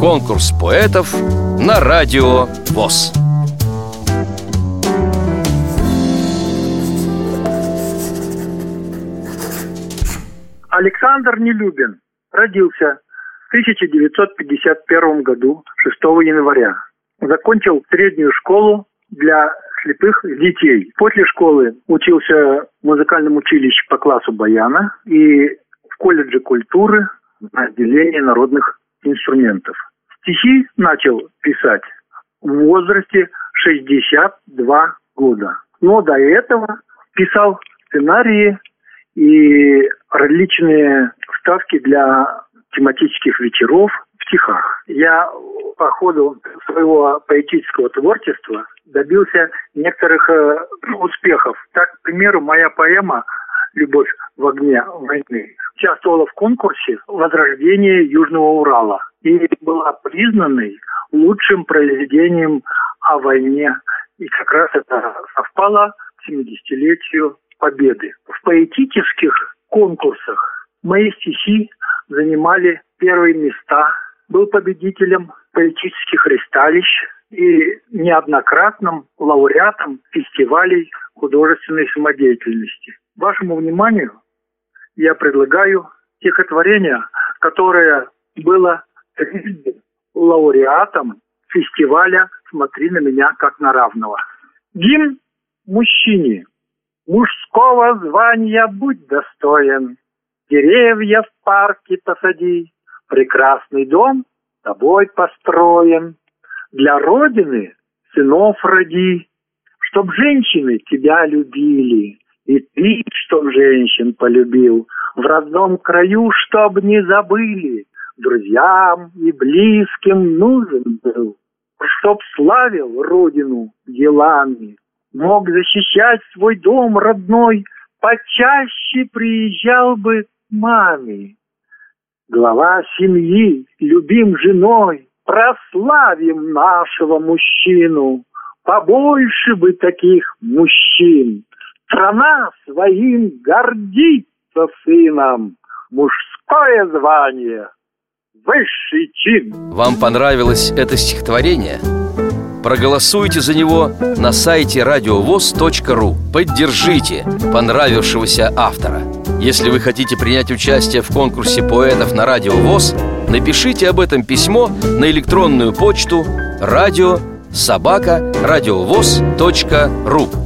Конкурс поэтов на радио ВОЗ. Александр Нелюбин родился в 1951 году, 6 января. Закончил среднюю школу для слепых детей. После школы учился в музыкальном училище по классу баяна и в колледже культуры на отделении народных инструментов. Стихи начал писать в возрасте 62 года. Но до этого писал сценарии и различные вставки для тематических вечеров в стихах. Я по ходу своего поэтического творчества добился некоторых э, успехов. Так, к примеру, моя поэма «Любовь в огне войны» участвовала в конкурсе «Возрождение Южного Урала» и была признанной лучшим произведением о войне. И как раз это совпало к 70-летию Победы. В поэтических конкурсах мои стихи занимали первые места. Был победителем поэтических ристалищ и неоднократным лауреатом фестивалей художественной самодеятельности. Вашему вниманию я предлагаю стихотворение, которое было лауреатом фестиваля «Смотри на меня как на равного». Гимн мужчине. Мужского звания будь достоин. Деревья в парке посади. Прекрасный дом тобой построен. Для Родины сынов роди. Чтоб женщины тебя любили. И ты, чтоб женщин полюбил. В родном краю, чтоб не забыли друзьям и близким нужен был, чтоб славил родину делами, мог защищать свой дом родной, почаще приезжал бы к маме. Глава семьи, любим женой, прославим нашего мужчину, побольше бы таких мужчин. Страна своим гордится сыном, мужское звание высший чин. Вам понравилось это стихотворение? Проголосуйте за него на сайте радиовоз.ру Поддержите понравившегося автора Если вы хотите принять участие в конкурсе поэтов на Радио ВОЗ Напишите об этом письмо на электронную почту радио собака радиовоз.ру